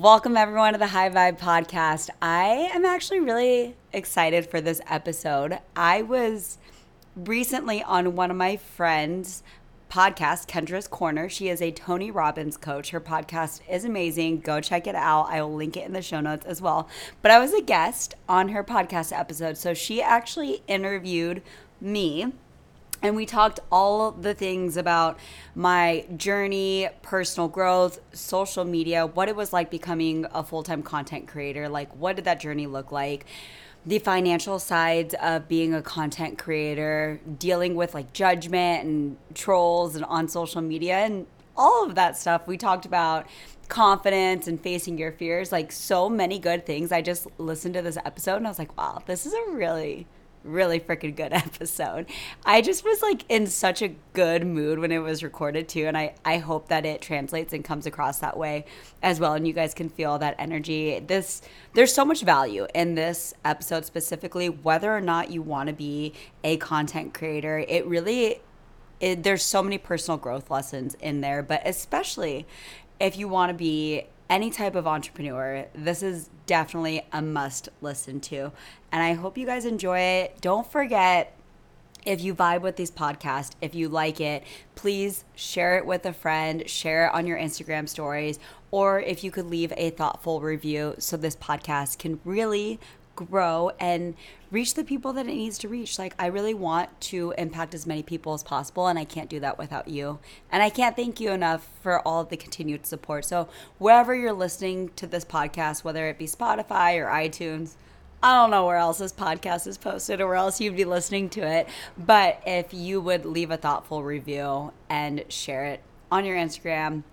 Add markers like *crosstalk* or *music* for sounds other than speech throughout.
Welcome, everyone, to the High Vibe podcast. I am actually really excited for this episode. I was recently on one of my friends' podcast, Kendra's Corner. She is a Tony Robbins coach. Her podcast is amazing. Go check it out. I will link it in the show notes as well. But I was a guest on her podcast episode. So she actually interviewed me and we talked all the things about my journey, personal growth, social media, what it was like becoming a full time content creator. Like, what did that journey look like? The financial sides of being a content creator, dealing with like judgment and trolls and on social media, and all of that stuff. We talked about confidence and facing your fears, like so many good things. I just listened to this episode and I was like, wow, this is a really really freaking good *laughs* episode. I just was like in such a good mood when it was recorded too. And I, I hope that it translates and comes across that way as well. And you guys can feel that energy. This, there's so much value in this episode specifically, whether or not you want to be a content creator. It really, it, there's so many personal growth lessons in there, but especially if you want to be any type of entrepreneur, this is definitely a must listen to. And I hope you guys enjoy it. Don't forget if you vibe with these podcasts, if you like it, please share it with a friend, share it on your Instagram stories, or if you could leave a thoughtful review so this podcast can really grow and reach the people that it needs to reach. Like, I really want to impact as many people as possible, and I can't do that without you. And I can't thank you enough for all the continued support. So, wherever you're listening to this podcast, whether it be Spotify or iTunes, I don't know where else this podcast is posted or where else you'd be listening to it. But if you would leave a thoughtful review and share it on your Instagram,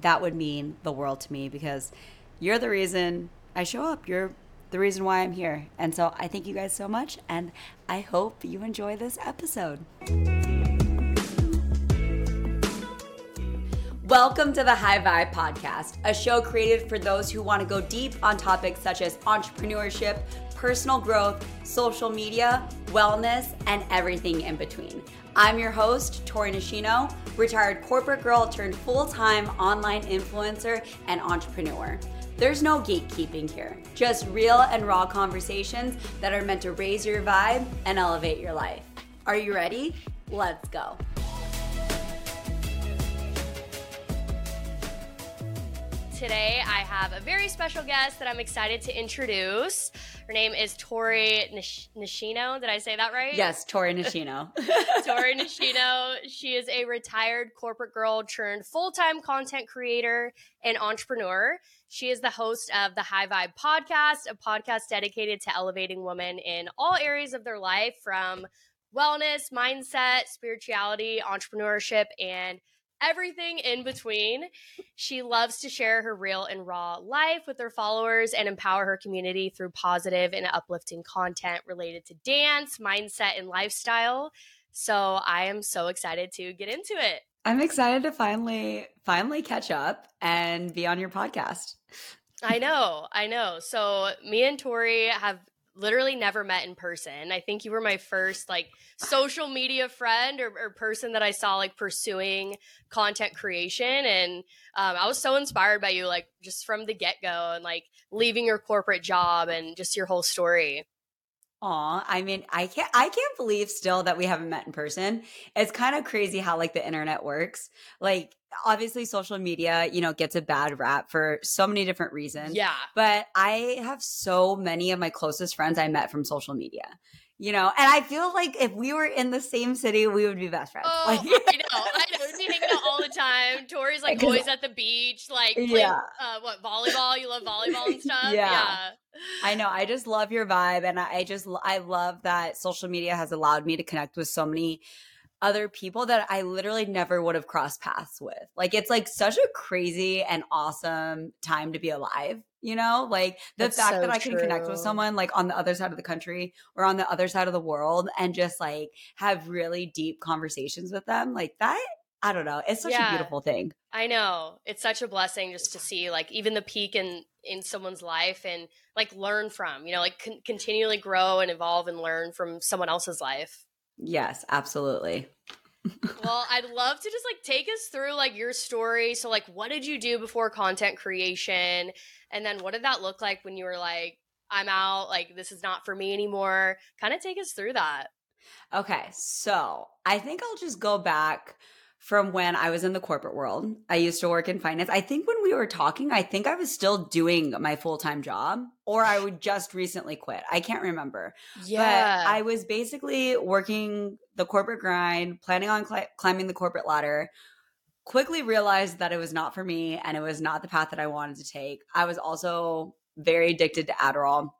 that would mean the world to me because you're the reason I show up. You're the reason why I'm here. And so I thank you guys so much, and I hope you enjoy this episode. Welcome to the High Vibe Podcast, a show created for those who want to go deep on topics such as entrepreneurship, personal growth, social media, wellness, and everything in between. I'm your host, Tori Nishino, retired corporate girl turned full time online influencer and entrepreneur. There's no gatekeeping here, just real and raw conversations that are meant to raise your vibe and elevate your life. Are you ready? Let's go. Today, I have a very special guest that I'm excited to introduce. Her name is Tori Nish- Nishino. Did I say that right? Yes, Tori *laughs* Nishino. Tori *laughs* Nishino. She is a retired corporate girl turned full time content creator and entrepreneur. She is the host of the High Vibe podcast, a podcast dedicated to elevating women in all areas of their life from wellness, mindset, spirituality, entrepreneurship, and everything in between. She loves to share her real and raw life with her followers and empower her community through positive and uplifting content related to dance, mindset, and lifestyle. So I am so excited to get into it. I'm excited to finally finally catch up and be on your podcast. I know, I know. So me and Tori have literally never met in person. I think you were my first like social media friend or, or person that I saw like pursuing content creation, and um, I was so inspired by you, like just from the get go, and like leaving your corporate job and just your whole story. Aw, I mean, I can't I can't believe still that we haven't met in person. It's kind of crazy how like the internet works. Like obviously social media, you know, gets a bad rap for so many different reasons. Yeah. But I have so many of my closest friends I met from social media you know and i feel like if we were in the same city we would be best friends oh like, i *laughs* know i know we'd be hanging out all the time tori's like *laughs* always at the beach like playing, yeah uh, what volleyball you love volleyball and *laughs* stuff yeah. yeah i know i just love your vibe and i just i love that social media has allowed me to connect with so many other people that I literally never would have crossed paths with. Like it's like such a crazy and awesome time to be alive, you know? Like the That's fact so that I can connect with someone like on the other side of the country or on the other side of the world and just like have really deep conversations with them. Like that I don't know. It's such yeah, a beautiful thing. I know. It's such a blessing just to see like even the peak in in someone's life and like learn from, you know, like con- continually grow and evolve and learn from someone else's life. Yes, absolutely. *laughs* well, I'd love to just like take us through like your story. So, like, what did you do before content creation? And then what did that look like when you were like, I'm out, like, this is not for me anymore? Kind of take us through that. Okay. So I think I'll just go back from when I was in the corporate world. I used to work in finance. I think when we were talking, I think I was still doing my full time job or I would just recently quit. I can't remember. Yeah. But I was basically working the corporate grind, planning on cl- climbing the corporate ladder. Quickly realized that it was not for me and it was not the path that I wanted to take. I was also very addicted to Adderall.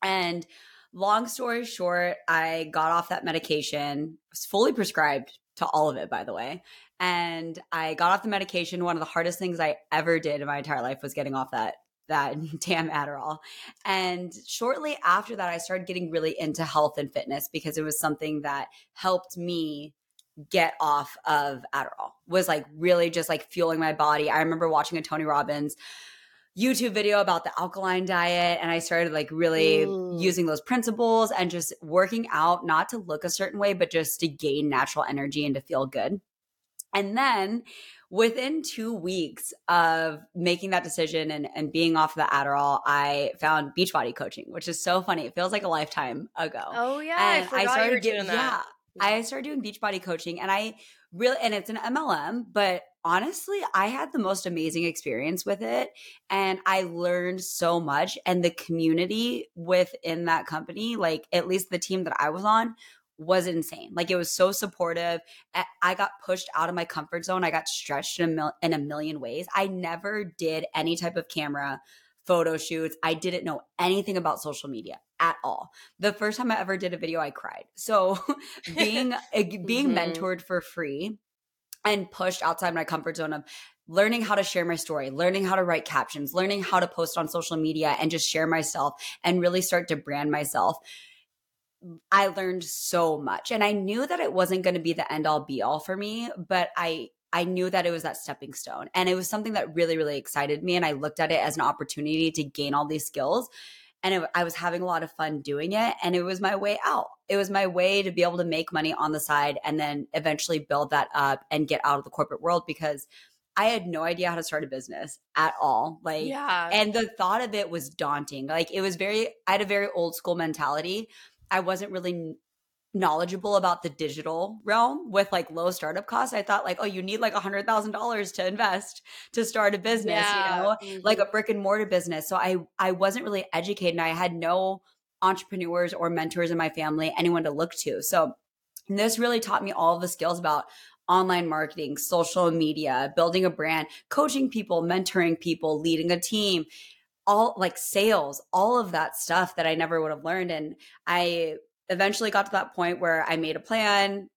And long story short, I got off that medication, was fully prescribed to all of it, by the way. And I got off the medication. One of the hardest things I ever did in my entire life was getting off that that *laughs* damn Adderall. And shortly after that, I started getting really into health and fitness because it was something that helped me get off of Adderall. Was like really just like fueling my body. I remember watching a Tony Robbins YouTube video about the alkaline diet and I started like really Ooh. using those principles and just working out not to look a certain way but just to gain natural energy and to feel good. And then within 2 weeks of making that decision and and being off the Adderall, I found Beachbody coaching, which is so funny. It feels like a lifetime ago. Oh yeah, and I, I started doing that. Yeah, I started doing Beachbody coaching and I really and it's an MLM, but honestly, I had the most amazing experience with it and I learned so much and the community within that company, like at least the team that I was on was insane. Like it was so supportive. I got pushed out of my comfort zone. I got stretched in a, mil- in a million ways. I never did any type of camera photo shoots. I didn't know anything about social media at all. The first time I ever did a video, I cried. So *laughs* being *laughs* being mm-hmm. mentored for free and pushed outside my comfort zone of learning how to share my story, learning how to write captions, learning how to post on social media and just share myself and really start to brand myself. I learned so much and I knew that it wasn't going to be the end all be all for me, but I I knew that it was that stepping stone. And it was something that really, really excited me. And I looked at it as an opportunity to gain all these skills. And it, I was having a lot of fun doing it. And it was my way out. It was my way to be able to make money on the side and then eventually build that up and get out of the corporate world because I had no idea how to start a business at all. Like, yeah. and the thought of it was daunting. Like, it was very, I had a very old school mentality. I wasn't really knowledgeable about the digital realm with like low startup costs. I thought like, oh, you need like a hundred thousand dollars to invest to start a business, yeah. you know, mm-hmm. like a brick and mortar business. So I I wasn't really educated and I had no entrepreneurs or mentors in my family, anyone to look to. So this really taught me all the skills about online marketing, social media, building a brand, coaching people, mentoring people, leading a team, all like sales, all of that stuff that I never would have learned. And I eventually got to that point where I made a plan.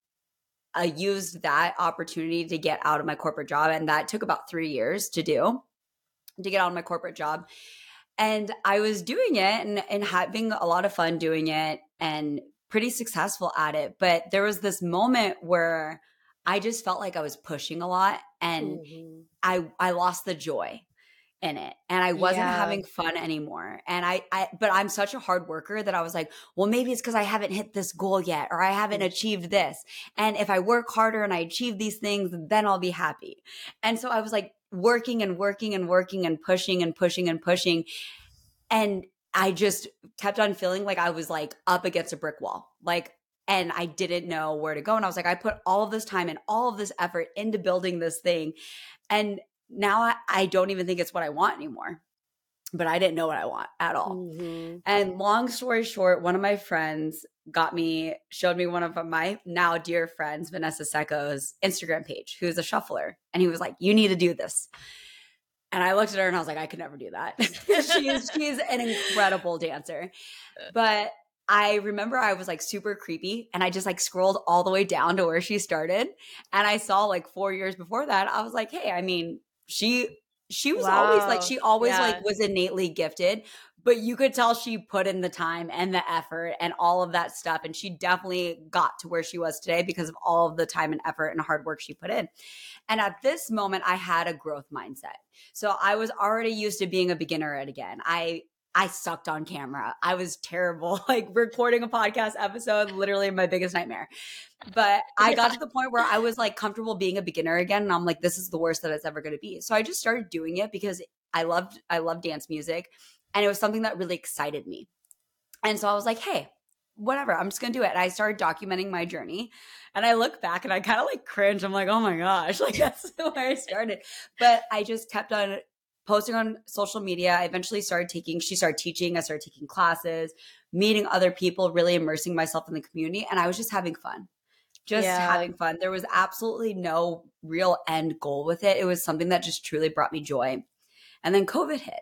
I used that opportunity to get out of my corporate job. And that took about three years to do, to get out of my corporate job. And I was doing it and, and having a lot of fun doing it and pretty successful at it. But there was this moment where I just felt like I was pushing a lot and mm-hmm. I I lost the joy in it and I wasn't yeah. having fun anymore. And I, I, but I'm such a hard worker that I was like, well, maybe it's because I haven't hit this goal yet or I haven't mm. achieved this. And if I work harder and I achieve these things, then I'll be happy. And so I was like working and working and working and pushing and pushing and pushing. And I just kept on feeling like I was like up against a brick wall. Like, and I didn't know where to go. And I was like, I put all of this time and all of this effort into building this thing. And now I, I don't even think it's what I want anymore. But I didn't know what I want at all. Mm-hmm. And long story short, one of my friends got me, showed me one of my now dear friends, Vanessa Secco's Instagram page, who's a shuffler. And he was like, You need to do this. And I looked at her and I was like, I could never do that. *laughs* she's she's an incredible dancer. But I remember I was like super creepy and I just like scrolled all the way down to where she started. And I saw like four years before that, I was like, hey, I mean, she she was wow. always like she always yeah. like was innately gifted but you could tell she put in the time and the effort and all of that stuff and she definitely got to where she was today because of all of the time and effort and hard work she put in and at this moment i had a growth mindset so i was already used to being a beginner at again i I sucked on camera. I was terrible. *laughs* Like recording a podcast episode, literally my biggest nightmare. But I got to the point where I was like comfortable being a beginner again. And I'm like, this is the worst that it's ever going to be. So I just started doing it because I loved, I love dance music. And it was something that really excited me. And so I was like, hey, whatever, I'm just going to do it. And I started documenting my journey. And I look back and I kind of like cringe. I'm like, oh my gosh, *laughs* like that's *laughs* where I started. But I just kept on posting on social media. I eventually started taking, she started teaching, I started taking classes, meeting other people, really immersing myself in the community. And I was just having fun, just yeah. having fun. There was absolutely no real end goal with it. It was something that just truly brought me joy. And then COVID hit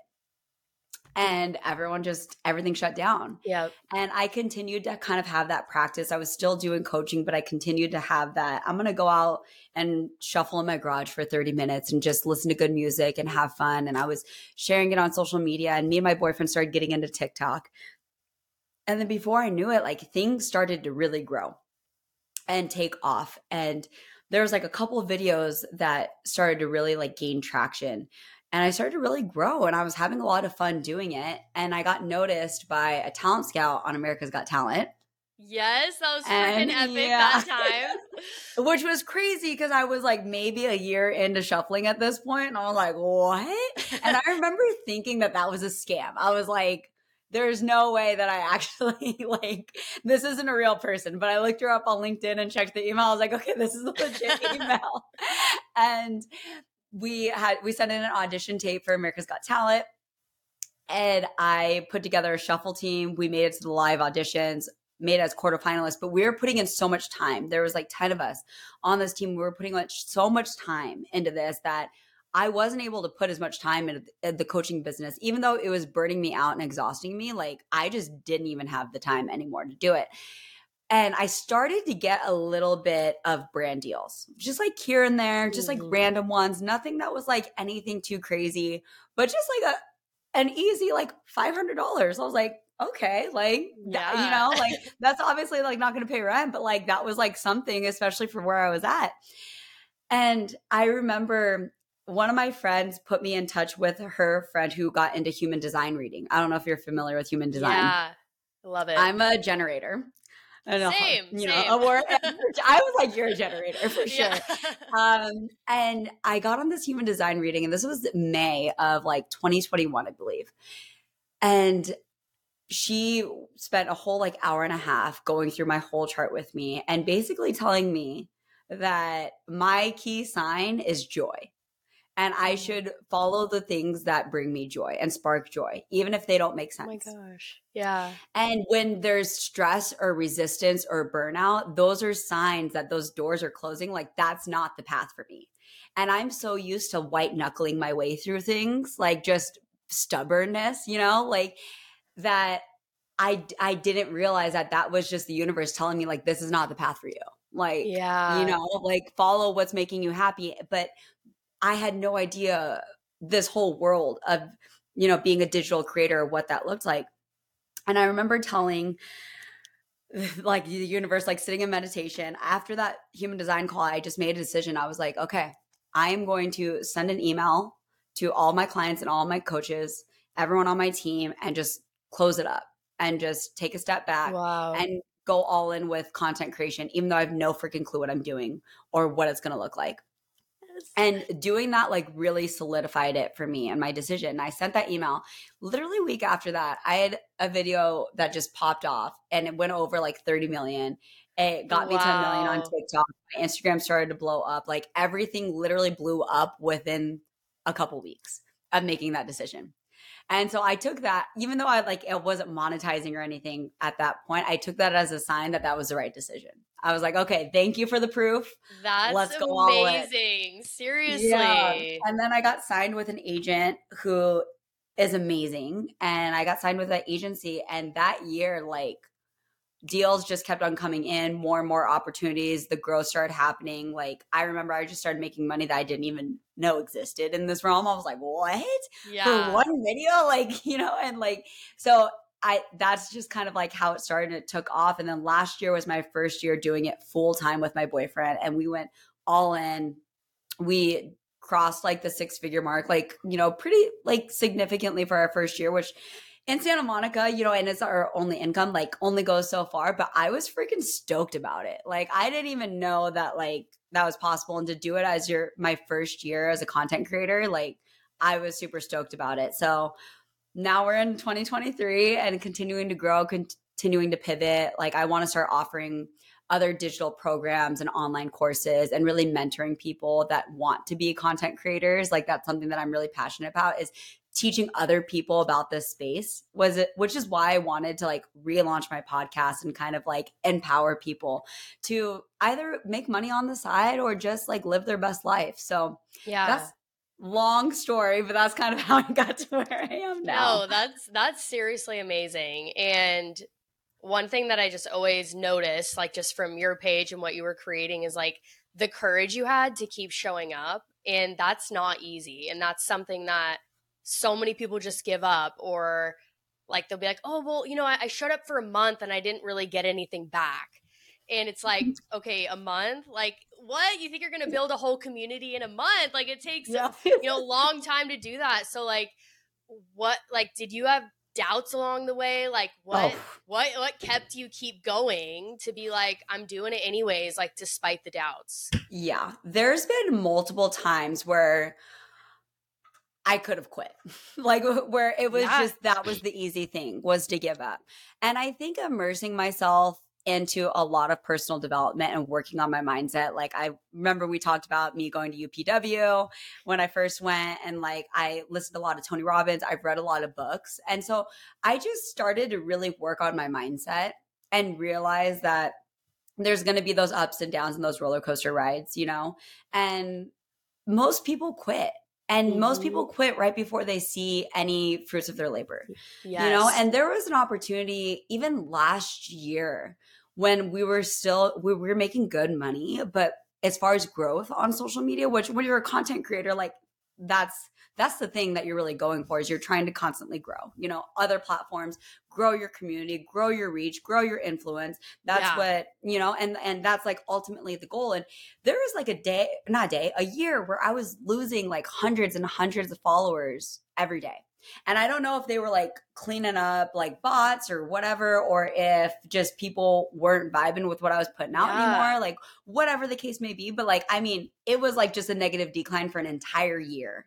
and everyone just everything shut down. Yeah. And I continued to kind of have that practice. I was still doing coaching, but I continued to have that. I'm going to go out and shuffle in my garage for 30 minutes and just listen to good music and have fun. And I was sharing it on social media and me and my boyfriend started getting into TikTok. And then before I knew it, like things started to really grow and take off and there was like a couple of videos that started to really like gain traction and I started to really grow and I was having a lot of fun doing it. And I got noticed by a talent scout on America's Got Talent. Yes, that was freaking epic yeah. that *laughs* time. Which was crazy because I was like maybe a year into shuffling at this point, and I was like, "What?" and I remember *laughs* thinking that that was a scam. I was like, "There's no way that I actually *laughs* like this isn't a real person." But I looked her up on LinkedIn and checked the email. I was like, "Okay, this is a legit email." and we had we sent in an audition tape for America's Got Talent. And I put together a shuffle team. We made it to the live auditions, made it as quarterfinalists, but we were putting in so much time. There was like 10 of us on this team. We were putting much, so much time into this that I wasn't able to put as much time into the coaching business, even though it was burning me out and exhausting me. Like I just didn't even have the time anymore to do it. And I started to get a little bit of brand deals, just like here and there, just like mm-hmm. random ones, nothing that was like anything too crazy, but just like a an easy like $500. I was like, okay, like yeah. you know, like *laughs* that's obviously like not going to pay rent, but like that was like something especially for where I was at. And I remember one of my friends put me in touch with her friend who got into human design reading. I don't know if you're familiar with human design. Yeah. Love it. I'm a generator. I know, same, you same. know, word, *laughs* I was like, you're a generator for sure. Yeah. *laughs* Um, and I got on this human design reading, and this was May of like 2021, I believe. And she spent a whole like hour and a half going through my whole chart with me and basically telling me that my key sign is joy and I should follow the things that bring me joy and spark joy, even if they don't make sense. Oh my gosh. Yeah. And when there's stress or resistance or burnout, those are signs that those doors are closing. Like that's not the path for me. And I'm so used to white knuckling my way through things, like just stubbornness, you know, like that I I didn't realize that that was just the universe telling me like this is not the path for you. Like, yeah, you know, like follow what's making you happy. But I had no idea this whole world of, you know, being a digital creator, what that looked like. And I remember telling *sighs* like the universe, like sitting in meditation after that human design call, I just made a decision. I was like, okay, I am going to send an email to all my clients and all my coaches, everyone on my team, and just close it up and just take a step back wow. and go all in with content creation, even though I have no freaking clue what I'm doing or what it's going to look like. And doing that like really solidified it for me and my decision. I sent that email literally a week after that. I had a video that just popped off and it went over like 30 million. It got wow. me 10 million on TikTok. My Instagram started to blow up. Like everything literally blew up within a couple weeks of making that decision. And so I took that, even though I like it wasn't monetizing or anything at that point, I took that as a sign that that was the right decision. I was like, okay, thank you for the proof. That's Let's go amazing. Seriously. Yeah. And then I got signed with an agent who is amazing. And I got signed with that agency. And that year, like, deals just kept on coming in, more and more opportunities. The growth started happening. Like, I remember I just started making money that I didn't even know existed in this realm. I was like, what? Yeah. For one video? *laughs* Like, you know, and like, so I that's just kind of like how it started. and It took off, and then last year was my first year doing it full time with my boyfriend, and we went all in. We crossed like the six figure mark, like you know, pretty like significantly for our first year, which in Santa Monica, you know, and it's our only income, like only goes so far. But I was freaking stoked about it. Like I didn't even know that like that was possible. And to do it as your my first year as a content creator, like I was super stoked about it. So now we're in 2023 and continuing to grow, continuing to pivot. Like I want to start offering other digital programs and online courses and really mentoring people that want to be content creators like that's something that i'm really passionate about is teaching other people about this space was it which is why i wanted to like relaunch my podcast and kind of like empower people to either make money on the side or just like live their best life so yeah that's long story but that's kind of *laughs* how i got to where i am now no that's that's seriously amazing and one thing that I just always notice, like just from your page and what you were creating, is like the courage you had to keep showing up. And that's not easy. And that's something that so many people just give up or like they'll be like, oh, well, you know, I, I showed up for a month and I didn't really get anything back. And it's like, mm-hmm. okay, a month? Like, what? You think you're going to build a whole community in a month? Like, it takes, yeah. you know, a long time to do that. So, like, what, like, did you have doubts along the way? Like what oh. what what kept you keep going to be like I'm doing it anyways like despite the doubts? Yeah. There's been multiple times where I could have quit. *laughs* like where it was yeah. just that was the easy thing was to give up. And I think immersing myself into a lot of personal development and working on my mindset. Like I remember we talked about me going to UPW when I first went and like I listened to a lot of Tony Robbins, I've read a lot of books. And so I just started to really work on my mindset and realize that there's going to be those ups and downs and those roller coaster rides, you know? And most people quit and mm-hmm. most people quit right before they see any fruits of their labor yes. you know and there was an opportunity even last year when we were still we were making good money but as far as growth on social media which when you're a content creator like that's that's the thing that you're really going for is you're trying to constantly grow you know other platforms grow your community grow your reach grow your influence. That's yeah. what you know and and that's like ultimately the goal. And there was like a day not a day a year where i was losing like hundreds and hundreds of followers every day and I don't know if they were like cleaning up like bots or whatever, or if just people weren't vibing with what I was putting out yeah. anymore, like whatever the case may be. But like, I mean, it was like just a negative decline for an entire year.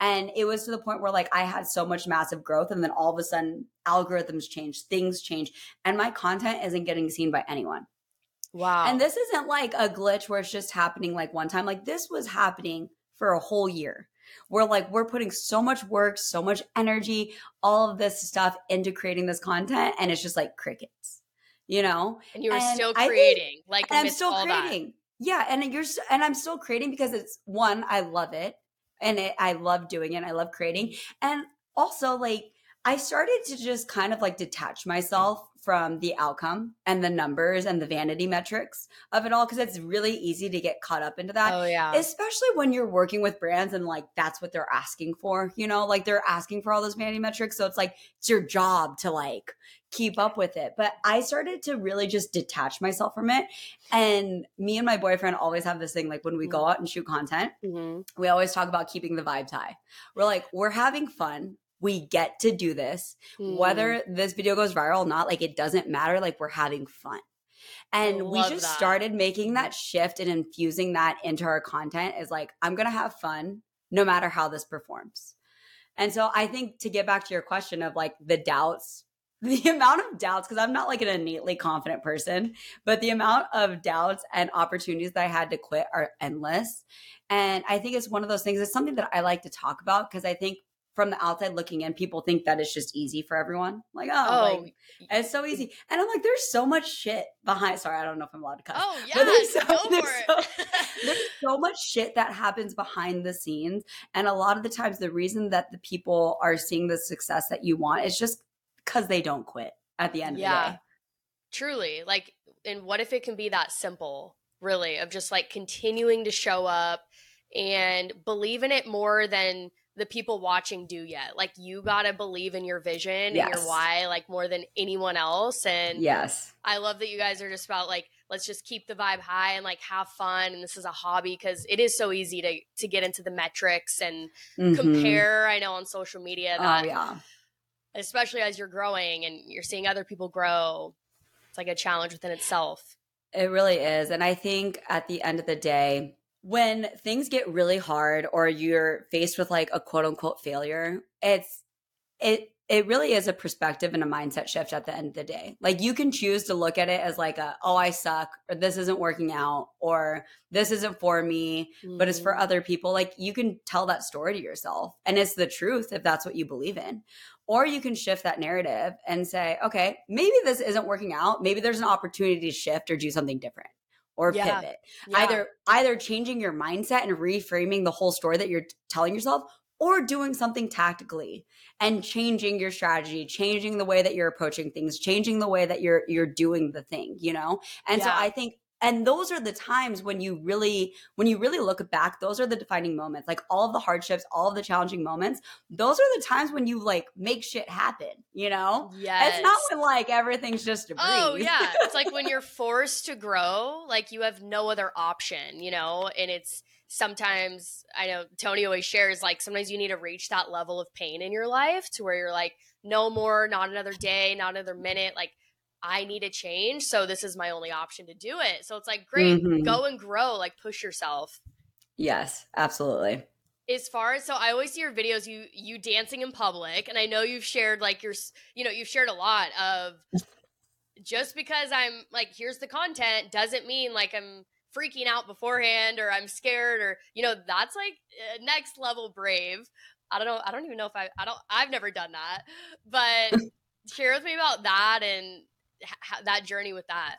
And it was to the point where like I had so much massive growth, and then all of a sudden algorithms change, things change, and my content isn't getting seen by anyone. Wow. And this isn't like a glitch where it's just happening like one time. Like this was happening for a whole year. We're like, we're putting so much work, so much energy, all of this stuff into creating this content, and it's just like crickets, you know? And you were and still creating, think, like, I'm still creating. That. Yeah. And you're, and I'm still creating because it's one, I love it. And it, I love doing it. I love creating. And also, like, I started to just kind of like detach myself from the outcome and the numbers and the vanity metrics of it all because it's really easy to get caught up into that. Oh yeah. Especially when you're working with brands and like that's what they're asking for, you know, like they're asking for all those vanity metrics. So it's like it's your job to like keep up with it. But I started to really just detach myself from it. And me and my boyfriend always have this thing like when we go mm-hmm. out and shoot content, mm-hmm. we always talk about keeping the vibe high. We're like, we're having fun we get to do this mm. whether this video goes viral or not like it doesn't matter like we're having fun and we just that. started making that shift and infusing that into our content is like i'm gonna have fun no matter how this performs and so i think to get back to your question of like the doubts *laughs* the amount of doubts because i'm not like an innately confident person but the amount of doubts and opportunities that i had to quit are endless and i think it's one of those things it's something that i like to talk about because i think from the outside looking in, people think that it's just easy for everyone. Like, oh, oh. Like, it's so easy. And I'm like, there's so much shit behind. Sorry, I don't know if I'm allowed to cut. Oh, yeah. there's, so, go *laughs* there's, so, *laughs* there's so much shit that happens behind the scenes. And a lot of the times, the reason that the people are seeing the success that you want is just because they don't quit at the end yeah, of the day. Truly. Like, and what if it can be that simple, really, of just like continuing to show up and believe in it more than – the people watching do yet. Like you gotta believe in your vision yes. and your why, like more than anyone else. And yes, I love that you guys are just about like let's just keep the vibe high and like have fun. And this is a hobby because it is so easy to to get into the metrics and mm-hmm. compare. I know on social media oh, that. Oh, yeah. especially as you're growing and you're seeing other people grow. It's like a challenge within itself. It really is. And I think at the end of the day, when things get really hard or you're faced with like a quote unquote failure, it's it it really is a perspective and a mindset shift at the end of the day. Like you can choose to look at it as like a oh I suck or this isn't working out or this isn't for me, mm-hmm. but it's for mm-hmm. other people. Like you can tell that story to yourself and it's the truth if that's what you believe in. Or you can shift that narrative and say, okay, maybe this isn't working out. Maybe there's an opportunity to shift or do something different or yeah. pivot. Yeah. Either either changing your mindset and reframing the whole story that you're telling yourself or doing something tactically and changing your strategy, changing the way that you're approaching things, changing the way that you're you're doing the thing, you know? And yeah. so I think and those are the times when you really when you really look back those are the defining moments like all of the hardships all of the challenging moments those are the times when you like make shit happen you know? Yeah it's not when like everything's just a oh, breeze. oh yeah. It's like when you're *laughs* forced to grow like you have no other option you know? And it's sometimes i know tony always shares like sometimes you need to reach that level of pain in your life to where you're like no more not another day not another minute like I need a change, so this is my only option to do it. So it's like, great, mm-hmm. go and grow, like push yourself. Yes, absolutely. As far as so I always see your videos you you dancing in public and I know you've shared like your you know, you've shared a lot of just because I'm like here's the content doesn't mean like I'm freaking out beforehand or I'm scared or you know, that's like uh, next level brave. I don't know, I don't even know if I I don't I've never done that. But *laughs* share with me about that and that journey with that?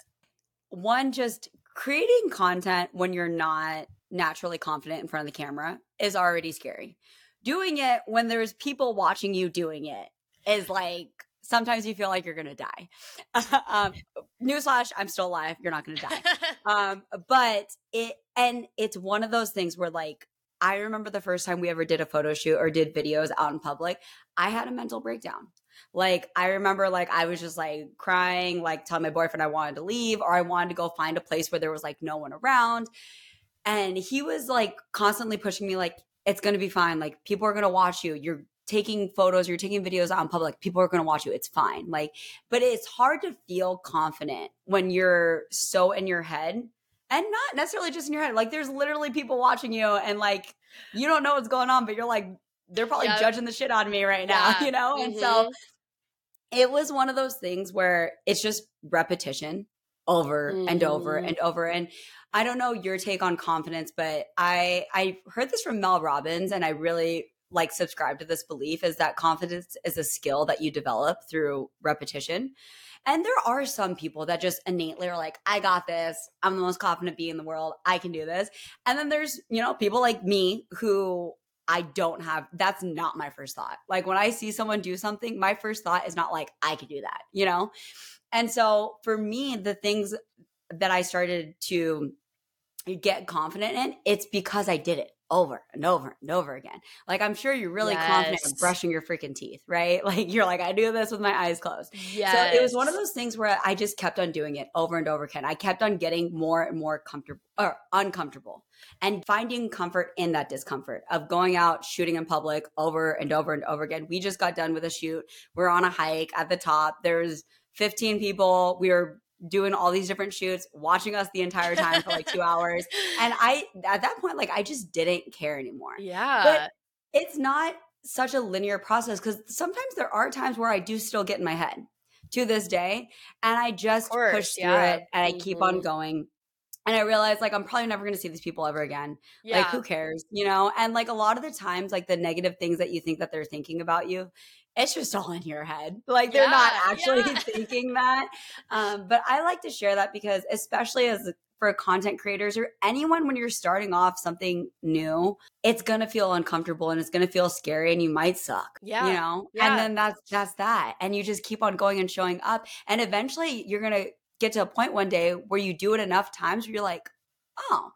One, just creating content when you're not naturally confident in front of the camera is already scary. Doing it when there's people watching you doing it is like sometimes you feel like you're gonna die. *laughs* um, newsflash: I'm still alive. You're not gonna die. *laughs* um, but it and it's one of those things where like I remember the first time we ever did a photo shoot or did videos out in public, I had a mental breakdown. Like I remember like I was just like crying, like telling my boyfriend I wanted to leave or I wanted to go find a place where there was like no one around. And he was like constantly pushing me like it's going to be fine. Like people are going to watch you. You're taking photos, you're taking videos out in public. People are going to watch you. It's fine. Like but it's hard to feel confident when you're so in your head and not necessarily just in your head. Like there's literally people watching you and like you don't know what's going on, but you're like they're probably yep. judging the shit out of me right now, *laughs* yeah. you know? Mm-hmm. And so mm-hmm. it was one of those things where it's just repetition over mm-hmm. and over mm-hmm. and over. And I don't know your take on confidence, but I I heard this from Mel Robbins and I really like subscribe to this belief is that confidence is a skill that you develop through repetition. And there are some people that just innately are like, I got this. I'm the most confident being in the world. I can do this. And then there's, you know, people like me who I don't have that's not my first thought. Like when I see someone do something, my first thought is not like I could do that, you know? And so for me, the things that I started to get confident in, it's because I did it over and over and over again. Like I'm sure you're really yes. confident in brushing your freaking teeth, right? *laughs* Like you're like, I do this with my eyes closed. Yes. So it was one of those things where I just kept on doing it over and over again. I kept on getting more and more comfortable or uncomfortable and finding comfort in that discomfort of going out shooting in public over and over and over again. We just got done with a shoot. We're on a hike at the top. There's 15 people. We were doing all these different shoots, watching us the entire time for like two hours. And *laughs* I, at that point, like I just didn't care anymore. Yeah. But it's not such a linear process because sometimes there are times where I do still get in my head to this day. And I just course, push through yeah. it and I mm-hmm. keep on mm-hmm. going. And I realized like I'm probably never gonna see these people ever again. Yeah. Like who cares? You know? And like a lot of the times, like the negative things that you think that they're thinking about you, it's just all in your head. Like they're yeah, not actually yeah. *laughs* thinking that. Um, but I like to share that because, especially as for content creators or anyone when you're starting off something new, it's gonna feel uncomfortable and it's gonna feel scary and you might suck. Yeah. You know? Yeah. And then that's that's that. And you just keep on going and showing up. And eventually you're gonna get to a point one day where you do it enough times where you're like, oh,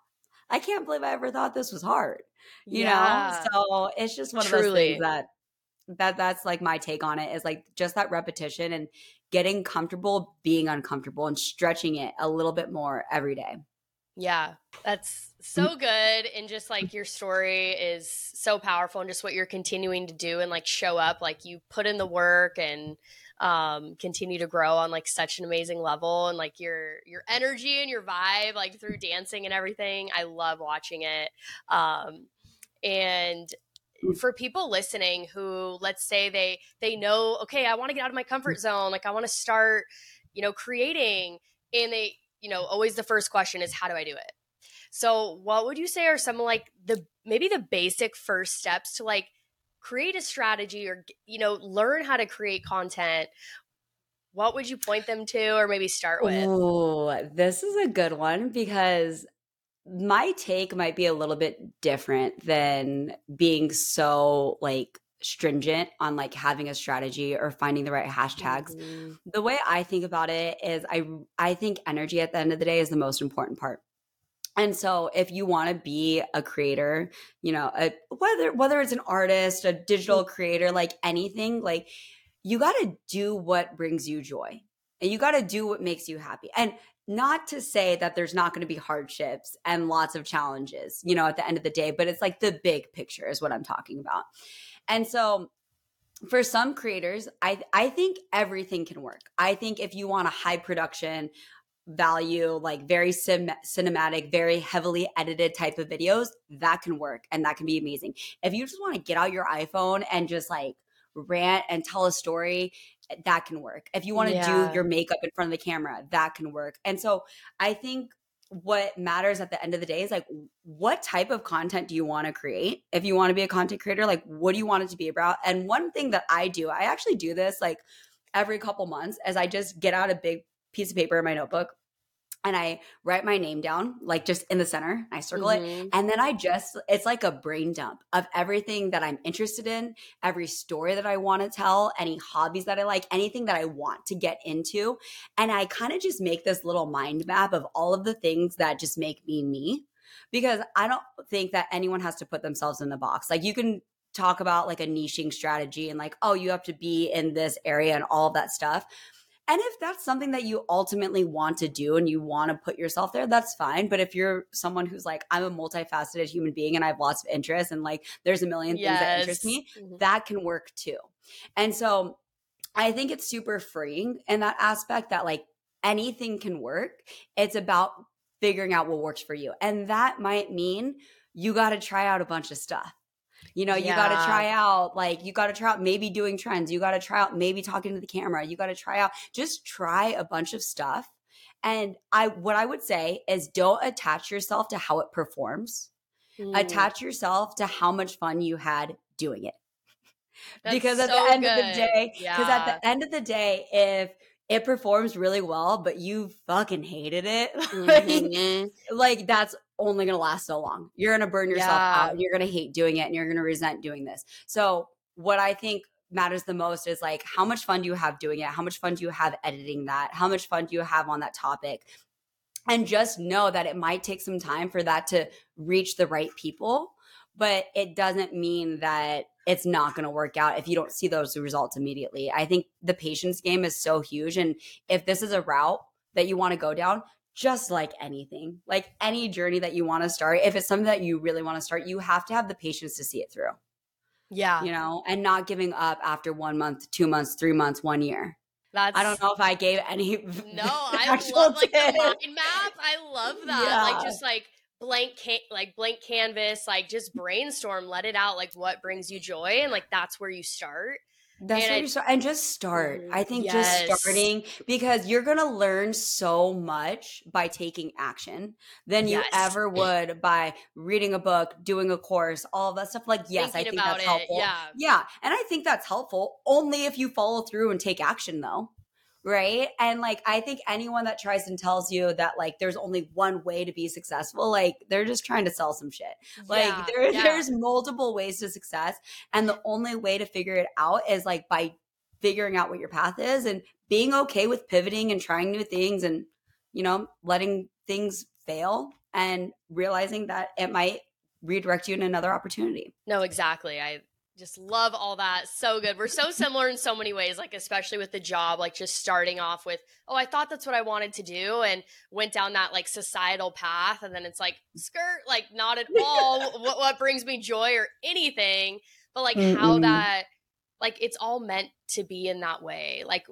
I can't believe I ever thought this was hard. You yeah. know? So it's just one Truly. of those things that that that's like my take on it is like just that repetition and getting comfortable being uncomfortable and stretching it a little bit more every day. Yeah, that's so good. And just like your story is so powerful and just what you're continuing to do and like show up, like you put in the work and um, continue to grow on like such an amazing level and like your your energy and your vibe like through dancing and everything. I love watching it. Um, and Mm. for people listening who let's say they they know okay i want to get out of my comfort mm. zone like i want to start you know creating and they you know, always the first question is how do I do it? So, what would you say are some like the maybe the basic first steps to like create a strategy or you know, learn how to create content? What would you point them to or maybe start with? Oh, this is a good one because my take might be a little bit different than being so like stringent on like having a strategy or finding the right hashtags. Mm-hmm. The way I think about it is I I think energy at the end of the day is the most important part. And so if you want to be a creator, you know, a, whether whether it's an artist, a digital creator, like anything, like you got to do what brings you joy. And you got to do what makes you happy. And not to say that there's not going to be hardships and lots of challenges, you know, at the end of the day, but it's like the big picture is what I'm talking about. And so for some creators, I I think everything can work. I think if you want a high production value, like very sim- cinematic, very heavily edited type of videos, that can work and that can be amazing. If you just want to get out your iPhone and just like rant and tell a story, that can work. If you want to yeah. do your makeup in front of the camera, that can work. And so I think what matters at the end of the day is like what type of content do you want to create if you want to be a content creator like what do you want it to be about and one thing that i do i actually do this like every couple months as i just get out a big piece of paper in my notebook and I write my name down, like just in the center. I circle mm-hmm. it. And then I just, it's like a brain dump of everything that I'm interested in, every story that I want to tell, any hobbies that I like, anything that I want to get into. And I kind of just make this little mind map of all of the things that just make me me. Because I don't think that anyone has to put themselves in the box. Like you can talk about like a niching strategy and like, oh, you have to be in this area and all of that stuff and if that's something that you ultimately want to do and you want to put yourself there, that's fine. But if you're someone who's like, I'm a multifaceted human being and I have lots of interests and like there's a million things yes. that interest me, mm-hmm. that can work too. And so I think it's super freeing in that aspect that like anything can work. It's about figuring out what works for you. And that might mean you got to try out a bunch of stuff. You know, you yeah. got to try out, like, you got to try out maybe doing trends. You got to try out maybe talking to the camera. You got to try out, just try a bunch of stuff. And I, what I would say is don't attach yourself to how it performs. Mm. Attach yourself to how much fun you had doing it. That's because at so the end good. of the day, because yeah. at the end of the day, if it performs really well, but you fucking hated it. *laughs* Mm-hmm. like, that's only going to last so long. You're going to burn yourself yeah. out and you're going to hate doing it and you're going to resent doing this. So, what I think matters the most is like how much fun do you have doing it? How much fun do you have editing that? How much fun do you have on that topic? And just know that it might take some time for that to reach the right people, but it doesn't mean that it's not going to work out if you don't see those results immediately. I think the patience game is so huge. And if this is a route that you want to go down, just like anything, like any journey that you want to start, if it's something that you really want to start, you have to have the patience to see it through. Yeah. You know, and not giving up after one month, two months, three months, one year. That's, I don't know if I gave any. *laughs* No, I love like the mind map. I love that. Yeah. Like just like blank can- like blank canvas like just brainstorm let it out like what brings you joy and like that's where you start that's and you start and just start i think yes. just starting because you're gonna learn so much by taking action than yes. you ever eh. would by reading a book doing a course all that stuff like yes Thinking i think that's it. helpful yeah yeah and i think that's helpful only if you follow through and take action though right? And like i think anyone that tries and tells you that like there's only one way to be successful like they're just trying to sell some shit. Like yeah, there, yeah. there's multiple ways to success and the only way to figure it out is like by figuring out what your path is and being okay with pivoting and trying new things and you know letting things fail and realizing that it might redirect you in another opportunity. No exactly. I just love all that. So good. We're so similar in so many ways, like especially with the job, like just starting off with, oh, I thought that's what I wanted to do and went down that like societal path. And then it's like, skirt, like not at *laughs* all what, what brings me joy or anything, but like Mm-mm. how that, like it's all meant to be in that way. Like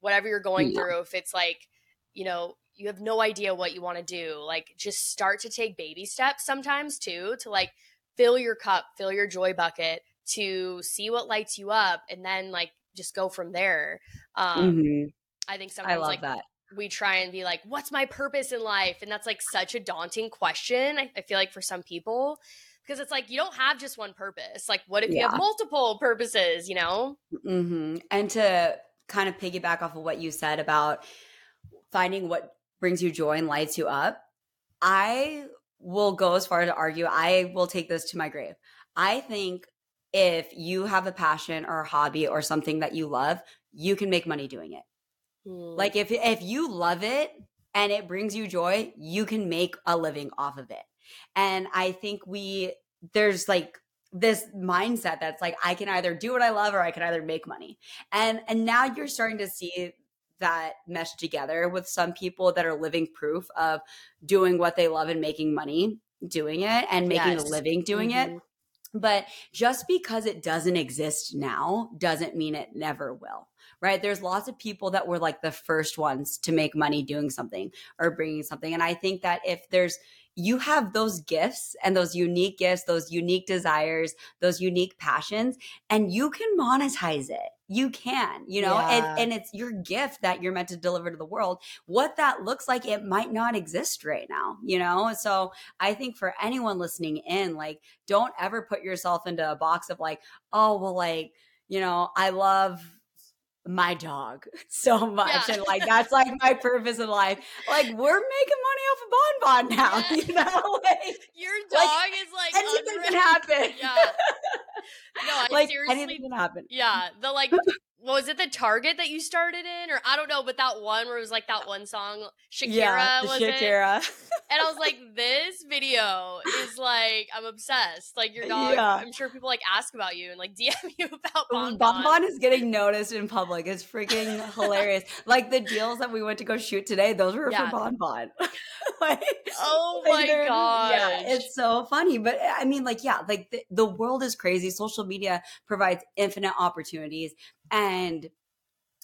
whatever you're going yeah. through, if it's like, you know, you have no idea what you want to do, like just start to take baby steps sometimes too, to like fill your cup, fill your joy bucket to see what lights you up and then like just go from there. Um, mm-hmm. I think sometimes I like that. we try and be like, what's my purpose in life? And that's like such a daunting question. I, I feel like for some people, because it's like you don't have just one purpose. Like, what if yeah. you have multiple purposes, you know? Mm-hmm. And to kind of piggyback off of what you said about finding what brings you joy and lights you up, I will go as far to argue, I will take this to my grave. I think if you have a passion or a hobby or something that you love, you can make money doing it. Mm. Like if if you love it and it brings you joy, you can make a living off of it. And I think we there's like this mindset that's like I can either do what I love or I can either make money. And and now you're starting to see that mesh together with some people that are living proof of doing what they love and making money doing it and making yes. a living doing mm-hmm. it. But just because it doesn't exist now doesn't mean it never will. Right. There's lots of people that were like the first ones to make money doing something or bringing something. And I think that if there's, you have those gifts and those unique gifts, those unique desires, those unique passions, and you can monetize it. You can, you know, yeah. and, and it's your gift that you're meant to deliver to the world. What that looks like, it might not exist right now, you know? So I think for anyone listening in, like, don't ever put yourself into a box of like, oh, well, like, you know, I love my dog *laughs* so much yeah. and like that's like my purpose in life like we're making money off of Bon Bon now yeah. *laughs* you know *laughs* like your dog like, is like anything can happen yeah no I like seriously anything can happen yeah the like was it the Target that you started in, or I don't know, but that one where it was like that one song, Shakira, yeah, was Shakira. it? And I was like, *laughs* this video is like, I'm obsessed. Like your dog, yeah. I'm sure people like ask about you and like *laughs* DM you about Bon Bon. Bon is getting noticed in public. It's freaking *laughs* hilarious. Like the deals that we went to go shoot today, those were yeah. for Bon Bon. like, oh my like god, yeah, it's so funny. But I mean, like, yeah, like the, the world is crazy. Social media provides infinite opportunities and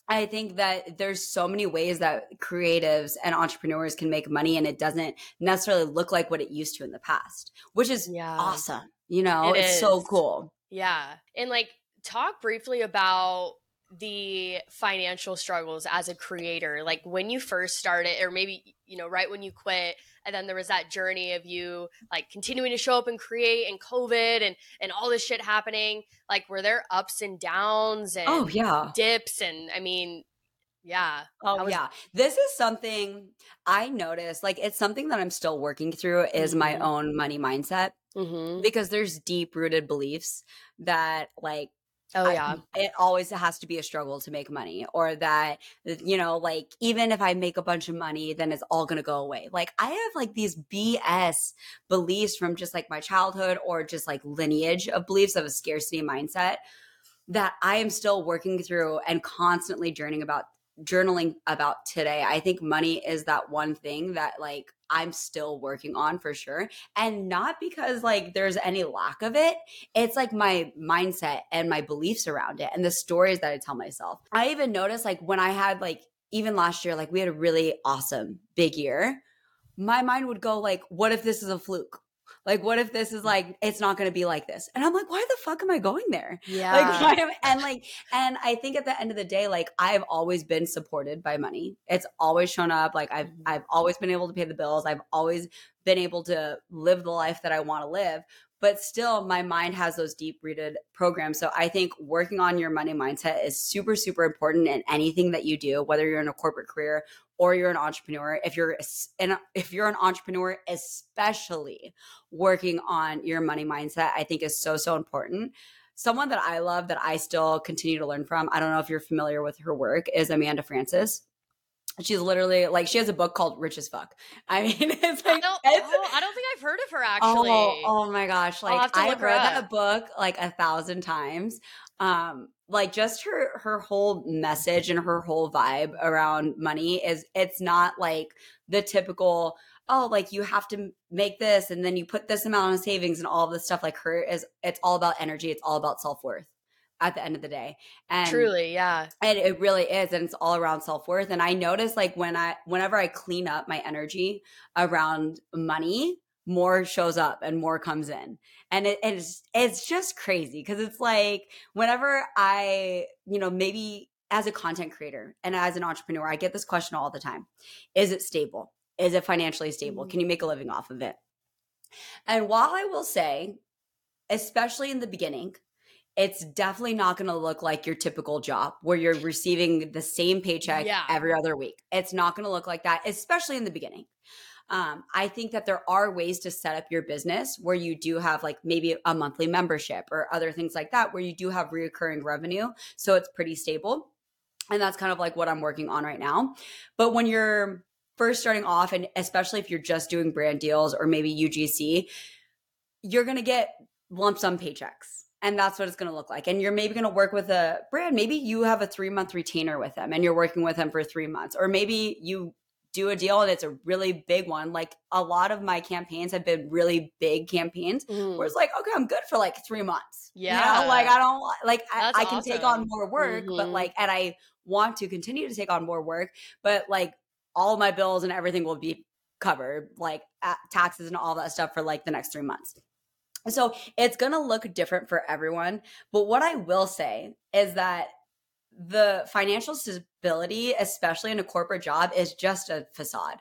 I think that there's so many ways that creatives and entrepreneurs can make money and it doesn't necessarily look like what it used to in the past, which is yeah. awesome. You know, it it's is. so cool. Yeah. And like talk briefly about the financial struggles as a creator like when you first started or maybe you know right when you quit and then there was that journey of you like continuing to show up and create and covid and and all this shit happening like were there ups and downs and oh yeah dips and i mean yeah oh was- yeah this is something i noticed like it's something that i'm still working through is mm-hmm. my own money mindset mm-hmm. because there's deep rooted beliefs that like Oh yeah. I, it always has to be a struggle to make money or that you know like even if I make a bunch of money then it's all going to go away. Like I have like these BS beliefs from just like my childhood or just like lineage of beliefs of a scarcity mindset that I am still working through and constantly journeying about journaling about today. I think money is that one thing that like I'm still working on for sure. And not because like there's any lack of it. It's like my mindset and my beliefs around it and the stories that I tell myself. I even noticed like when I had like even last year, like we had a really awesome big year. My mind would go like, what if this is a fluke? Like, what if this is like, it's not going to be like this? And I'm like, why the fuck am I going there? *laughs* Yeah. Like, am, and like, and I think at the end of the day, like, I've always been supported by money. It's always shown up. Like, I've, mm-hmm. I've always been able to pay the bills. I've always been able to live the life that I want to live but still my mind has those deep rooted programs. So i think working on your money mindset is super super important in anything that you do whether you're in a corporate career or you're an entrepreneur. If you're an if you're an entrepreneur especially working on your money mindset i think is so so important. Someone that i love that i still continue to learn from i don't know if you're familiar with her work is amanda frances She's literally like she has a book called Rich as Fuck. *laughs* I mean, it's like I don't, it's, oh, I don't think I've heard of her actually. Oh, oh my gosh! Like I've read that book like a thousand times. Um, like just her her whole message and her whole vibe around money is it's not like the typical oh like you have to make this and then you put this amount on savings and all of this stuff like her is it's all about energy it's all about self-worth at the end of the day and Truly, yeah. and it really is and it's all around self-worth and i notice like when i whenever i clean up my energy around money more shows up and more comes in and it, it's it's just crazy because it's like whenever i you know maybe as a content creator and as an entrepreneur i get this question all the time is it stable is it financially stable Mhm. can you make a living off of it and while i will say especially in the beginning it's definitely not going to look like your typical job where you're receiving the same paycheck Yeah. every other week. It's not going to look like that, especially in the beginning. Um, I think that there are ways to set up your business where you do have like maybe a monthly membership or other things like that, where you do have reoccurring revenue. So it's pretty stable. And that's kind of like what I'm working on right now. But when you're first starting off, and especially if you're just doing brand deals or maybe UGC, you're going to get lump sum paychecks. And that's what it's going to look like. And you're maybe going to work with a brand. Maybe you have a three month retainer with them and you're working with them for three months. Or maybe you do a deal and it's a really big one. Like a lot of my campaigns have been really big campaigns Mhm. where it's like, okay, I'm good for like three months. You know, Yeah. like I don't like I, I can take on more work, but Mhm. like, and I want to continue to take on more work, but like all my bills and everything will be covered, like taxes and all that stuff for like the next three months. So it's going to look different for everyone. But what I will say is that the financial stability, especially in a corporate job, is just a facade.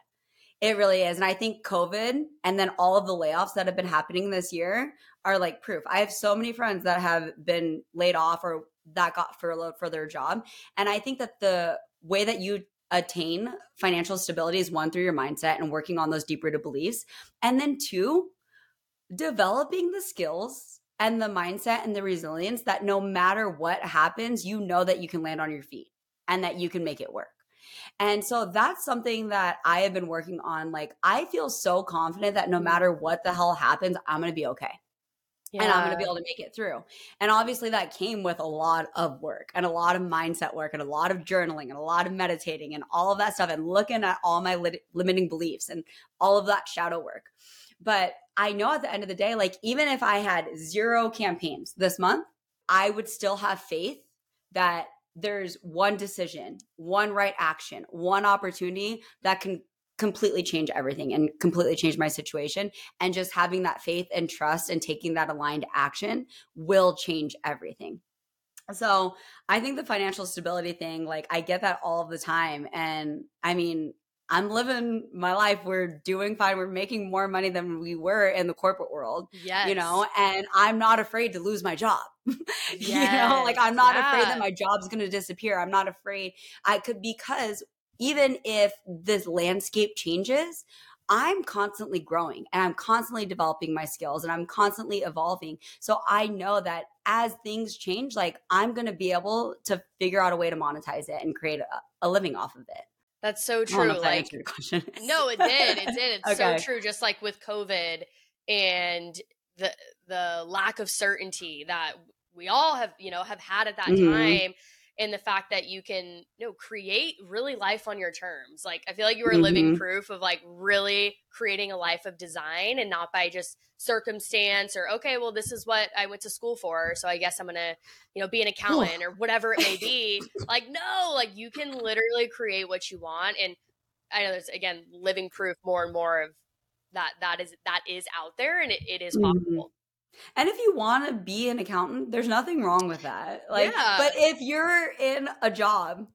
It really is. And I think COVID and then all of the layoffs that have been happening this year are like proof. I have so many friends that have been laid off or that got furloughed for their job. And I think that the way that you attain financial stability is one through your mindset and working on those deep rooted beliefs. And then two, developing the skills and the mindset and the resilience that no matter what happens, you know that you can land on your feet and that you can make it work. And so that's something that I have been working on. Like, I feel so confident that no mm-hmm. matter what the hell happens, I'm going to be okay and I'm going to be able to make it through. And obviously, that came with a lot of work and a lot of mindset work and a lot of journaling and a lot of meditating and all of that stuff and looking at all my lit- limiting beliefs and all of that shadow work. But I know at the end of the day, like, even if I had zero campaigns this month, I would still have faith that there's one decision, one right action, one opportunity that can completely change everything and completely change my situation. And just having that faith and trust and taking that aligned action will change everything. So I think the financial stability thing, like I get that all the time. And I mean, I'm living my life. We're doing fine. We're making more money than we were in the corporate world, Yes. you know, and I'm not afraid to lose my job. *laughs* you know, like I'm not afraid that my job's going to disappear. I'm not afraid. I could, because even if this landscape changes, I'm constantly growing and I'm constantly developing my skills and I'm constantly evolving. So I know that as things change, like I'm going to be able to figure out a way to monetize it and create a, a living off of it. That's so I don't know true. Like answered your question. *laughs* No, it did. It did. It's Okay. so true. Just like with COVID and the the lack of certainty that we all have, you know, have had at that Mhm. time, and the fact that you can, you know, create really life on your terms. Like I feel like you were Mhm. living proof of like really creating a life of design and not by just circumstance or okay, well, this is what I went to school for, so I guess I'm gonna, you know, be an accountant or whatever it may be. like no, like you can literally create what you want and I know there's again living proof more and more of that that is that is out there and it, it is Mhm. possible. And if you want to be an accountant, there's nothing wrong with that. Like, Yeah. but if you're in a job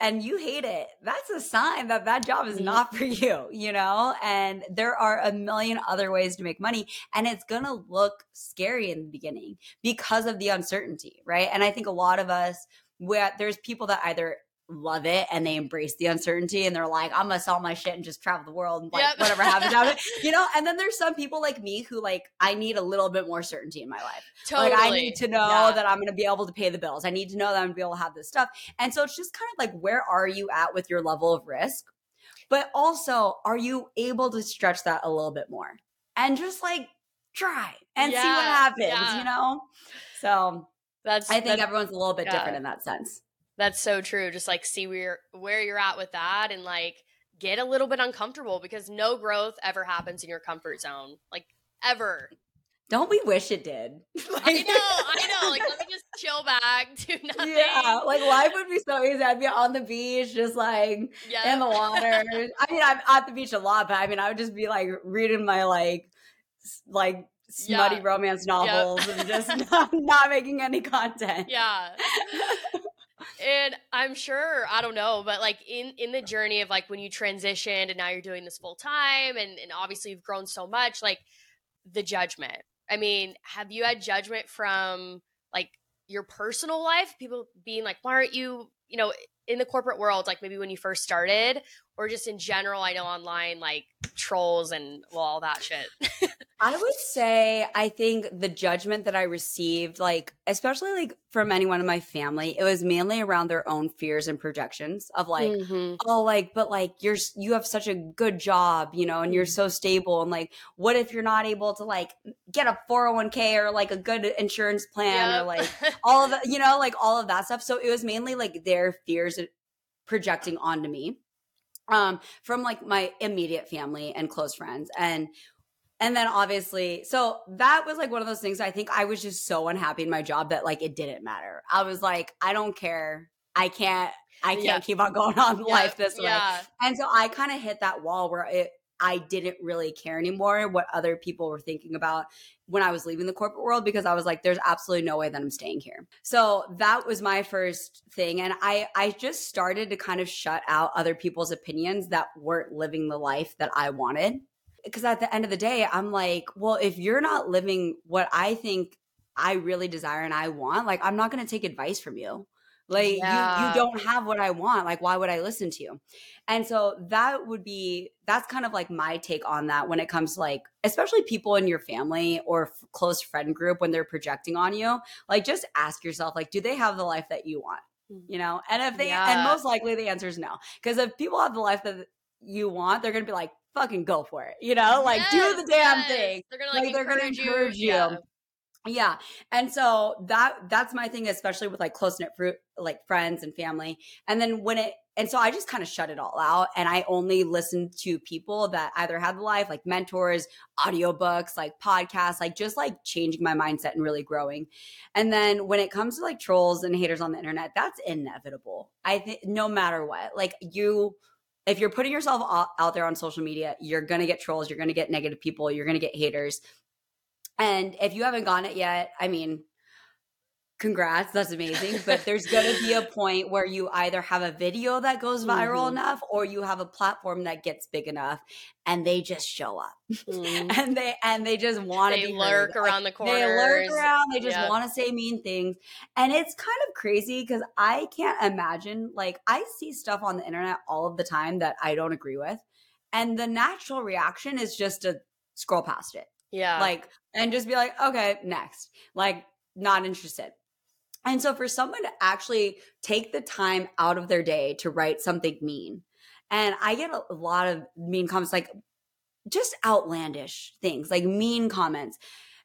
and you hate it, that's a sign that that job is not for you, you know? And there are a million other ways to make money. And it's going to look scary in the beginning because of the uncertainty, right? And I think a lot of us, where there's people that either love it and they embrace the uncertainty and they're like, I'm gonna sell my shit and just travel the world and like Yep. whatever happens *laughs* happens. You know, and then there's some people like me who like I need a little bit more certainty in my life. Totally. Like I need to know Yeah. that I'm gonna be able to pay the bills. I need to know that I'm gonna be able to have this stuff. And so it's just kind of like where are you at with your level of risk? But also, are you able to stretch that a little bit more? And just like try and see what happens, yeah. you know? So That's I think that's, everyone's a little bit yeah. different in that sense. That's so true. Just like see where where you're at with that and like get a little bit uncomfortable because no growth ever happens in your comfort zone. Like ever. Don't we wish it did? *laughs* Like- I know, I know. Like let me just chill back, *laughs* do nothing. Yeah, like life would be so easy. I'd be on the beach, just like Yeah. in the water. I mean, I'm at the beach a lot, but I mean, I would just be like reading my like, like smutty Yeah. romance novels and just *laughs* not, not making any content. yeah. And i'm sure i don't know but like in in the journey of like when you transitioned and now you're doing this full time and and obviously you've grown so much like the judgment. I mean have you had judgment from like your personal life? People being like why aren't you you know in the corporate world like maybe when you first started or just in general i know online like trolls and well all that shit. *laughs* I would say I think the judgment that I received, like especially like from anyone in my family, it was mainly around their own fears and projections of like, Mhm. oh like but like you're you have such a good job you know and you're so stable and like what if you're not able to like get a 401k or like a good insurance plan or like *laughs* all of that you know like all of that stuff. So it was mainly like their fears projecting onto me um from like my immediate family and close friends and and then obviously so that was like one of those things i think i was just so unhappy in my job that like it didn't matter. I was like i don't care. I can't i can't Yeah. keep on going on Yeah, life this way. And so I kind of hit that wall where it I didn't really care anymore what other people were thinking about when I was leaving the corporate world because I was like there's absolutely no way that I'm staying here. So that was my first thing and I I just started to kind of shut out other people's opinions that weren't living the life that I wanted. Because at the end of the day I'm like, well if you're not living what I think I really desire and I want, like I'm not going to take advice from you. Like you Yeah. you don't have what I want. Like why would I listen to you? And so that would be that's kind of like my take on that when it comes to like especially people in your family or f- close friend group when they're projecting on you, like just ask yourself like do they have the life that you want? Mm. You know? And if they and most likely the answer is no. Because if people have the life that you want, they're going to be like fucking go for it. You know? Like do the damn yes. thing. They're gonna like, Like, they're gonna encourage, encourage you. you. Yeah. Yeah. And so that that's my thing, especially with like close knit fruit like friends and family. And then when it and so I just kind of shut it all out and I only listened to people that either had the life, like mentors, audiobooks, like podcasts, like just like changing my mindset and really growing. And then when it comes to like trolls and haters on the internet, that's inevitable. I think no matter what, like you if you're putting yourself out- there on social media, you're to get trolls, you're to get negative people, you're to get haters. And if you haven't gotten it yet, I mean, congrats, that's amazing. But *laughs* there's going to be a point where you either have a video that goes viral Mhm. enough or you have a platform that gets big enough and they just show up. Mhm. *laughs* And they and they just want to lurk heard. around the corner. They lurk around. They just Yep. want to say mean things. And it's kind of crazy because I can't imagine, like, I see stuff on the internet all of the time that I don't agree with. And the natural reaction is just to scroll past it. Yeah. Like, and just be like, okay, next. Like, not interested. And so for someone to actually take the time out of their day to write something mean, and I get a, lot of mean comments, like just outlandish things, like mean comments.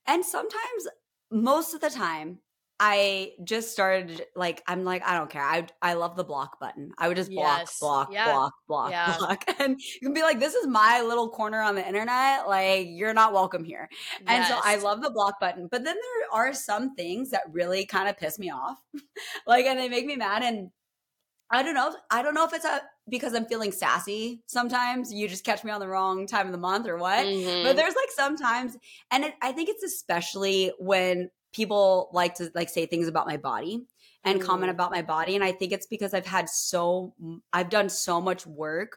And sometimes, most of the time, I just started like I'm like I don't care. I I love the block button. I would just block, Yes. block, Yeah. block, block, *laughs* Yeah. block, and you can be like, "This is my little corner on the internet. Like you're not welcome here." And so I love the block button. But then there are some things that really kind of piss me off. *laughs* like and they make me mad and I don't know. I don't know if it's a because I'm feeling sassy sometimes. You just catch me on the wrong time of the month or what. Mhm. But there's like sometimes and it, I think it's especially when people like to like say things about my body and comment Mm. about my body and I think it's because I've had so I've done so much work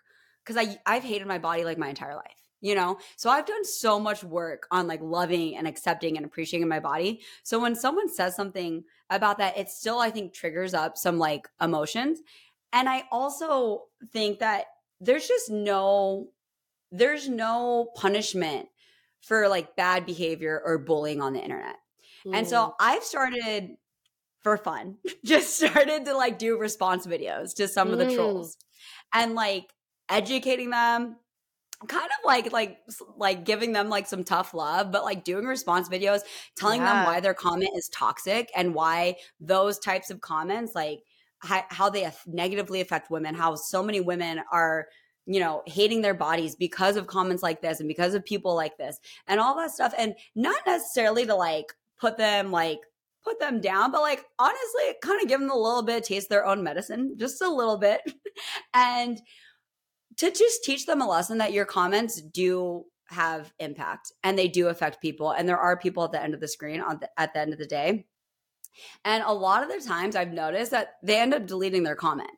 cuz I I've hated my body like my entire life you know so i've done so much work on like loving and accepting and appreciating my body so when someone says something about that it still i think triggers up some like emotions and I also think that there's just no there's no punishment for like bad behavior or bullying on the internet. Mm. And so I've started for fun, *laughs* just started to like do response videos to some mm. of the mm. trolls and like educating them kind of like like like giving them like some tough love but like doing response videos telling yeah. them why their comment is toxic and why those types of comments like how, how they negatively affect women how so many women are you know hating their bodies because of comments like this and because of people like this and all that stuff and not necessarily to like put them like put them down but like honestly kind of give them a little bit taste their own medicine just a little bit *laughs* and to just teach them a lesson that your comments do have impact and they do affect people and there are people at the end of the screen on the, at the end of the day and a lot of the times i've noticed that they end up deleting their comment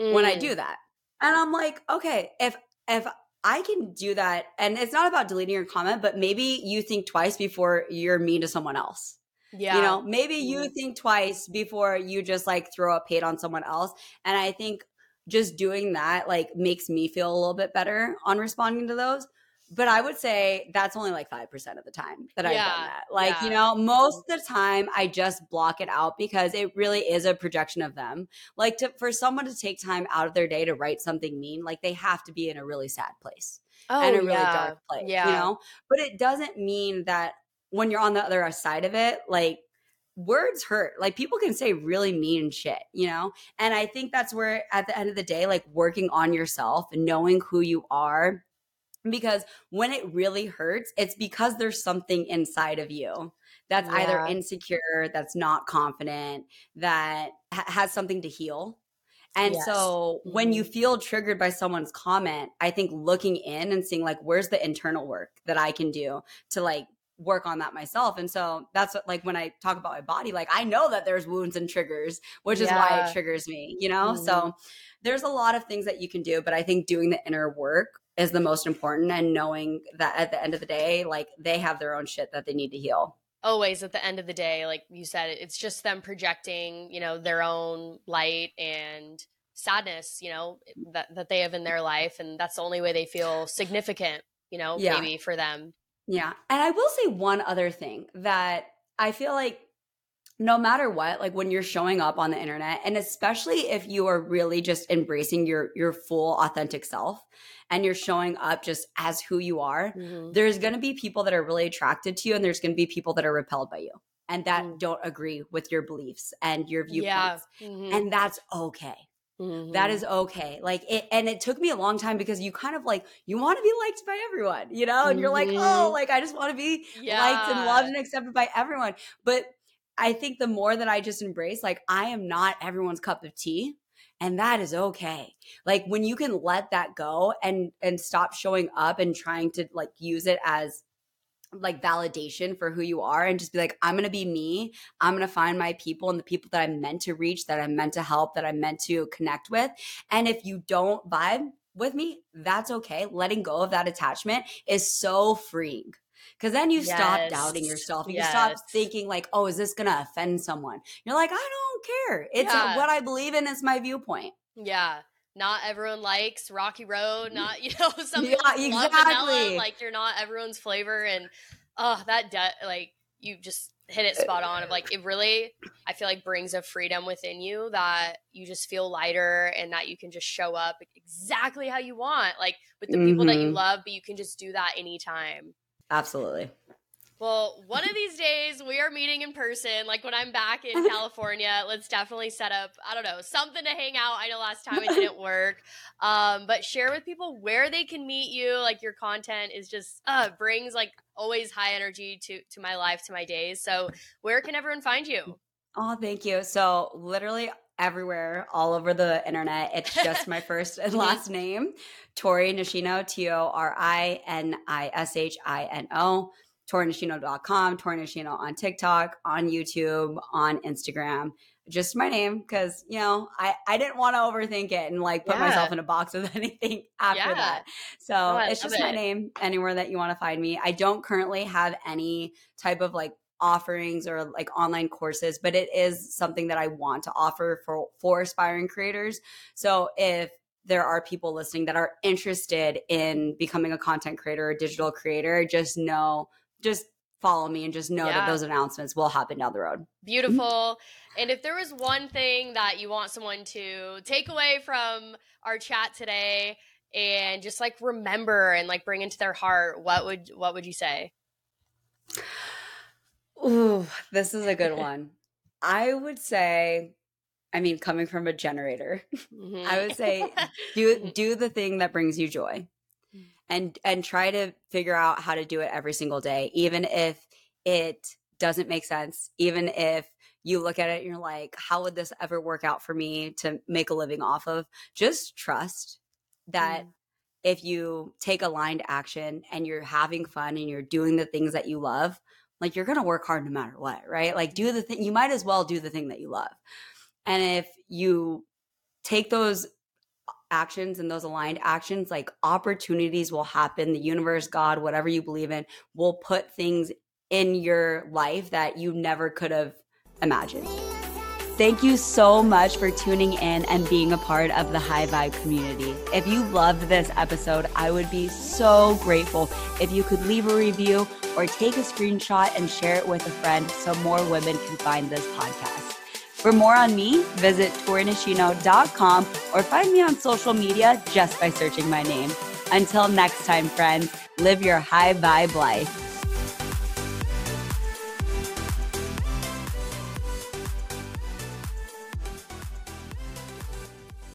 mm. when i do mm. that and i'm like okay if if i can do that and it's not about deleting your comment but maybe you think twice before you're mean to someone else yeah. You know, maybe you mm. think twice before you just like throw up hate on someone else. And I think just doing that like makes me feel a little bit better on responding to those but I would say that's only like 5% of the time that I've done that. Like, yeah. you know, most of the time I just block it out because it really is a projection of them. Like to for someone to take time out of their day to write something mean, like they have to be in a really sad place oh, and a really yeah. dark place, yeah. you know? But it doesn't mean that when you're on the other side of it, like words hurt. Like people can say really mean shit, you know? And I think that's where at the end of the day, like working on yourself and knowing who you are. Because when it really hurts, it's because there's something inside of you that's yeah. either insecure, that's not confident, that ha- has something to heal. And yes. so when you mm-hmm. feel triggered by someone's comment, I think looking in and seeing like, where's the internal work that I can do to like work on that myself. And so that's what, like when I talk about my body, like I know that there's wounds and triggers, which is why it triggers me, you know? Mm-hmm. So there's a lot of things that you can do, but I think doing the inner work is the most important and knowing that at the end of the day, like they have their own shit that they need to heal. Always at the end of the day, like you said, it's just them projecting, you know, their own light and sadness, you know, that, that they have in their life. And that's the only way they feel significant, you know, yeah. maybe for them. Yeah. And I will say one other thing that I feel like no matter what, like when you're showing up on the internet, and especially if you are really just embracing your your full authentic self and you're showing up just as who you are, mm-hmm. there's gonna be people that are really attracted to you and there's gonna be people that are repelled by you and that mm-hmm. don't agree with your beliefs and your viewpoints. Yeah. Mm-hmm. And that's okay. Mm-hmm. That is okay. Like it, and it took me a long time because you kind of like you want to be liked by everyone, you know, and mm-hmm. you're like, oh, mm-hmm. like I just want to be yeah. liked and loved and accepted by everyone. But I think the more that I just embrace, like I am not everyone's cup of tea, and that is okay. Like when you can let that go and and stop showing up and trying to like use it as like validation for who you are and just be like i'm gonna be me. I'm gonna find my people and the people that i'm meant to reach that i'm meant to help that i'm meant to connect with. And if you don't vibe with me that's okay. Letting go of that attachment is so freeing because then you yes. stop doubting yourself and yes. you stop thinking like oh is this gonna offend someone you're like i don't care it's yeah. what i believe in is my viewpoint yeah not everyone likes Rocky Road, not *laughs* you know some yeah, exactly. vanilla, like you're not everyone's flavor, and oh that de- like you just hit it spot on of like it really I feel like brings a freedom within you that you just feel lighter and that you can just show up exactly how you want, like with the mm-hmm. people that you mm-hmm. love, but you can just do that anytime. Absolutely. Well, one of these days we are meeting in person. Like when I'm back in *laughs* California, let's definitely set up, I don't know, something to hang out. I know last time it didn't *laughs* work. Um, but share with people where they can meet you. Like your content is just uh brings like always high energy to to my life, to my days. So where can everyone find you? Oh, thank you. So literally everywhere, all over the internet. It's just my *laughs* first and last name, Tori Nishino, T O R I N I S H I N O. ToriNishino.com, Torinishino on TikTok, on YouTube, on Instagram. Just my name because, you know, I, I didn't want to overthink it and like put yeah. myself in a box with *laughs* anything after yeah. that. So oh, it's just it. my name anywhere that you want to find me. I don't currently have any type of like offerings or like online courses, but it is something that I want to offer for for aspiring creators. So if there are people listening that are interested in becoming a content creator or digital creator, just know, just follow me and just know yeah. that those announcements will happen down the road. Beautiful. and if there was one thing that you want someone to take away from our chat today and just like remember and like bring into their heart, what would what would you say? Ooh, this is a good *laughs* one. I would say I mean, coming from a generator, mm-hmm. *laughs* I would say do *laughs* do the thing that brings you joy, mm. and and try to figure out how to do it every single day, even if it doesn't make sense, even if you look at it and you're like, how would this ever work out for me to make a living off of? Just trust that. Mm. If you take aligned action and you're having fun and you're doing the things that you love, like you're gonna work hard no matter what, right? Like do the thing you might as well do the thing that you love. And if you take those actions and those aligned actions, like opportunities will happen. The universe, God, whatever you believe in, will put things in your life that you never could have imagined. Thank you so much for tuning in and being a part of the High Vibe community. If you loved this episode, I would be so grateful if you could leave a review or take a screenshot and share it with a friend so more women can find this podcast. For more on me, visit torinishino.com or find me on social media just by searching my name. Until next time, friends, live your high vibe life.